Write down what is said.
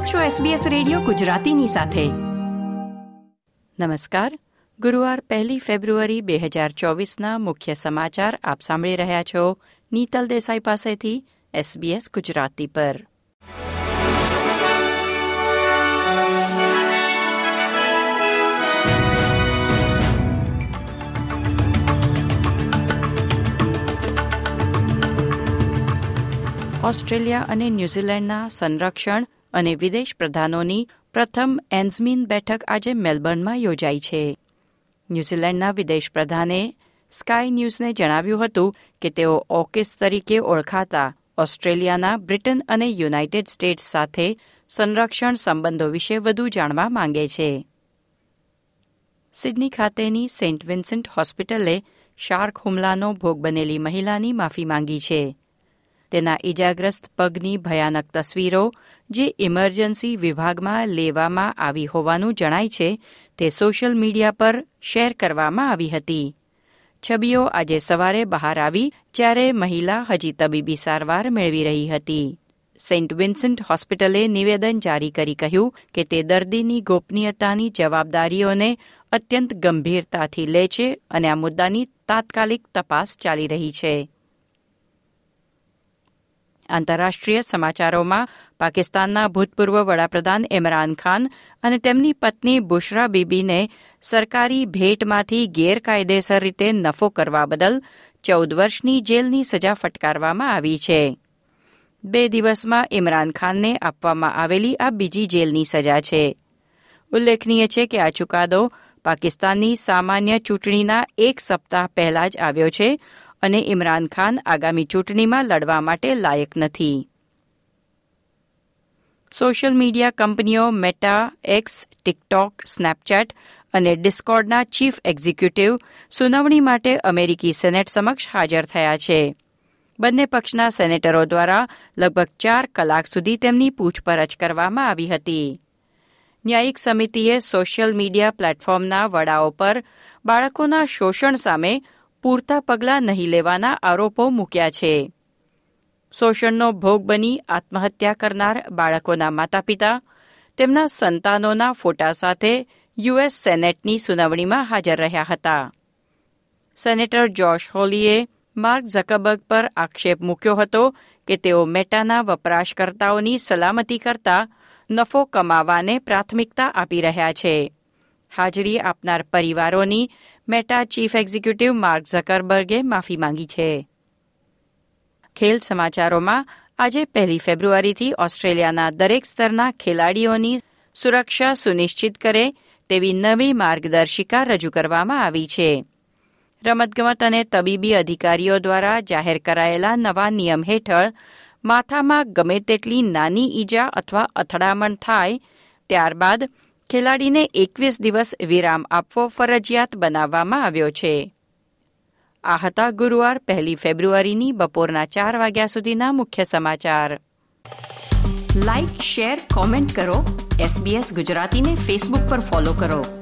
આપ છો SBS radio ગુજરાતીની સાથે. નમસ્કાર. ગુરુવાર પહેલી ફેબ્રુઆરી બે હજાર ચોવીસના મુખ્ય સમાચાર આપ સાંભળી રહ્યા છો નીતલ દેસાઈ પાસેથી SBS ગુજરાતી પર. ઓસ્ટ્રેલિયા અને ન્યૂઝીલેન્ડના સંરક્ષણ અને વિદેશ પ્રધાનોની પ્રથમ એન્ઝમીન બેઠક આજે મેલબર્નમાં યોજાઈ છે. ન્યૂઝીલેન્ડના વિદેશ પ્રધાને સ્કાય ન્યૂઝને જણાવ્યું હતું કે તેઓ ઓકેસ તરીકે ઓળખાતા ઓસ્ટ્રેલિયાના બ્રિટન અને યુનાઇટેડ સ્ટેટ્સ સાથે સંરક્ષણ સંબંધો વિશે વધુ જાણવા માંગે છે. સિડની ખાતેની સેન્ટ વિન્સેન્ટ હોસ્પિટલે શાર્ક હુમલાનો ભોગ બનેલી મહિલાની માફી માંગી છે. તેના ઇજાગ્રસ્ત પગની ભયાનક તસવીરો જે ઇમરજન્સી વિભાગમાં લેવામાં આવી હોવાનું જણાય છે, તે સોશિયલ મીડિયા પર શેર કરવામાં આવી હતી. છબીઓ આજે સવારે બહાર આવી, જ્યારે મહિલા હજી તબીબી સારવાર મેળવી રહી હતી. સેન્ટ વિન્સન્ટ હોસ્પિટલે નિવેદન જારી કરી કહ્યું કે તે દર્દીની ગોપનીયતાની જવાબદારીઓને અત્યંત ગંભીરતાથી લે છે અને આ મુદ્દાની તાત્કાલિક તપાસ ચાલી રહી છે. આંતરરાષ્ટ્રીય સમાચારોમાં પાકિસ્તાનના ભૂતપૂર્વ વડાપ્રધાન ઇમરાન ખાન અને તેમની પત્ની બુશરા બીબીને સરકારી ભેટમાંથી ગેરકાયદેસર રીતે નફો કરવા બદલ ચૌદ વર્ષની જેલની સજા ફટકારવામાં આવી છે. બે દિવસમાં ઇમરાન ખાનને આપવામાં આવેલી આ બીજી જેલની સજા છે. ઉલ્લેખનીય છે કે આ ચુકાદો પાકિસ્તાનની સામાન્ય ચૂંટણીના એક સપ્તાહ પહેલા જ આવ્યો છે અને ઇમરાન ખાન આગામી ચૂંટણીમાં લડવા માટે લાયક નથી. સોશિયલ મીડિયા કંપનીઓ મેટા, એક્સ, ટિકટોક, સ્નેપચેટ અને ડિસ્કોર્ડના ચીફ એક્ઝિક્યુટિવ સુનાવણી માટે અમેરિકી સેનેટ સમક્ષ હાજર થયા છે. બંને પક્ષના સેનેટરો દ્વારા લગભગ ચાર કલાક સુધી તેમની પૂછપરછ કરવામાં આવી હતી. ન્યાયિક સમિતિએ સોશિયલ મીડિયા પ્લેટફોર્મના વડાઓ પર બાળકોના શોષણ સામે પૂરતા પગલાં નહીં લેવાના આરોપો મૂક્યા છે. શોષણનો ભોગ બની આત્મહત્યા કરનાર બાળકોના માતા પિતા તેમના સંતાનોના ફોટા સાથે યુએસ સેનેટની સુનાવણીમાં હાજર રહ્યા હતા. સેનેટર જોશ હોલીએ માર્ક ઝકબર્ગ પર આક્ષેપ મૂક્યો હતો કે તેઓ મેટાના વપરાશકર્તાઓની સલામતી કરતા નફો કમાવાને પ્રાથમિકતા આપી રહ્યા છે. હાજરી આપનાર પરિવારોની મેટા ચીફ એક્ઝિક્યુટિવ માર્ક ઝકરબર્ગે માફી માંગી છે. ખેલ સમાચારોમાં આજે પહેલી ફેબ્રુઆરીથી ઓસ્ટ્રેલિયાના દરેક સ્તરના ખેલાડીઓની સુરક્ષા સુનિશ્ચિત કરે તેવી નવી માર્ગદર્શિકા રજૂ કરવામાં આવી છે. રમતગમત અને તબીબી અધિકારીઓ દ્વારા જાહેર કરાયેલા નવા નિયમ હેઠળ માથામાં ગમે તેટલી નાની ઈજા અથવા અથડામણ થાય, ત્યારબાદ ખેલાડીને એકવીસ દિવસ વિરામ આપવો ફરજિયાત બનાવવામાં આવ્યો છે. આ હતા ગુરુવાર પહેલી ફેબ્રુઆરીની બપોરના ચાર વાગ્યા સુધીના મુખ્ય સમાચાર. લાઇક શેર, કોમેન્ટ કરો. એસબીએસ ગુજરાતીને ફેસબુક પર ફોલો કરો.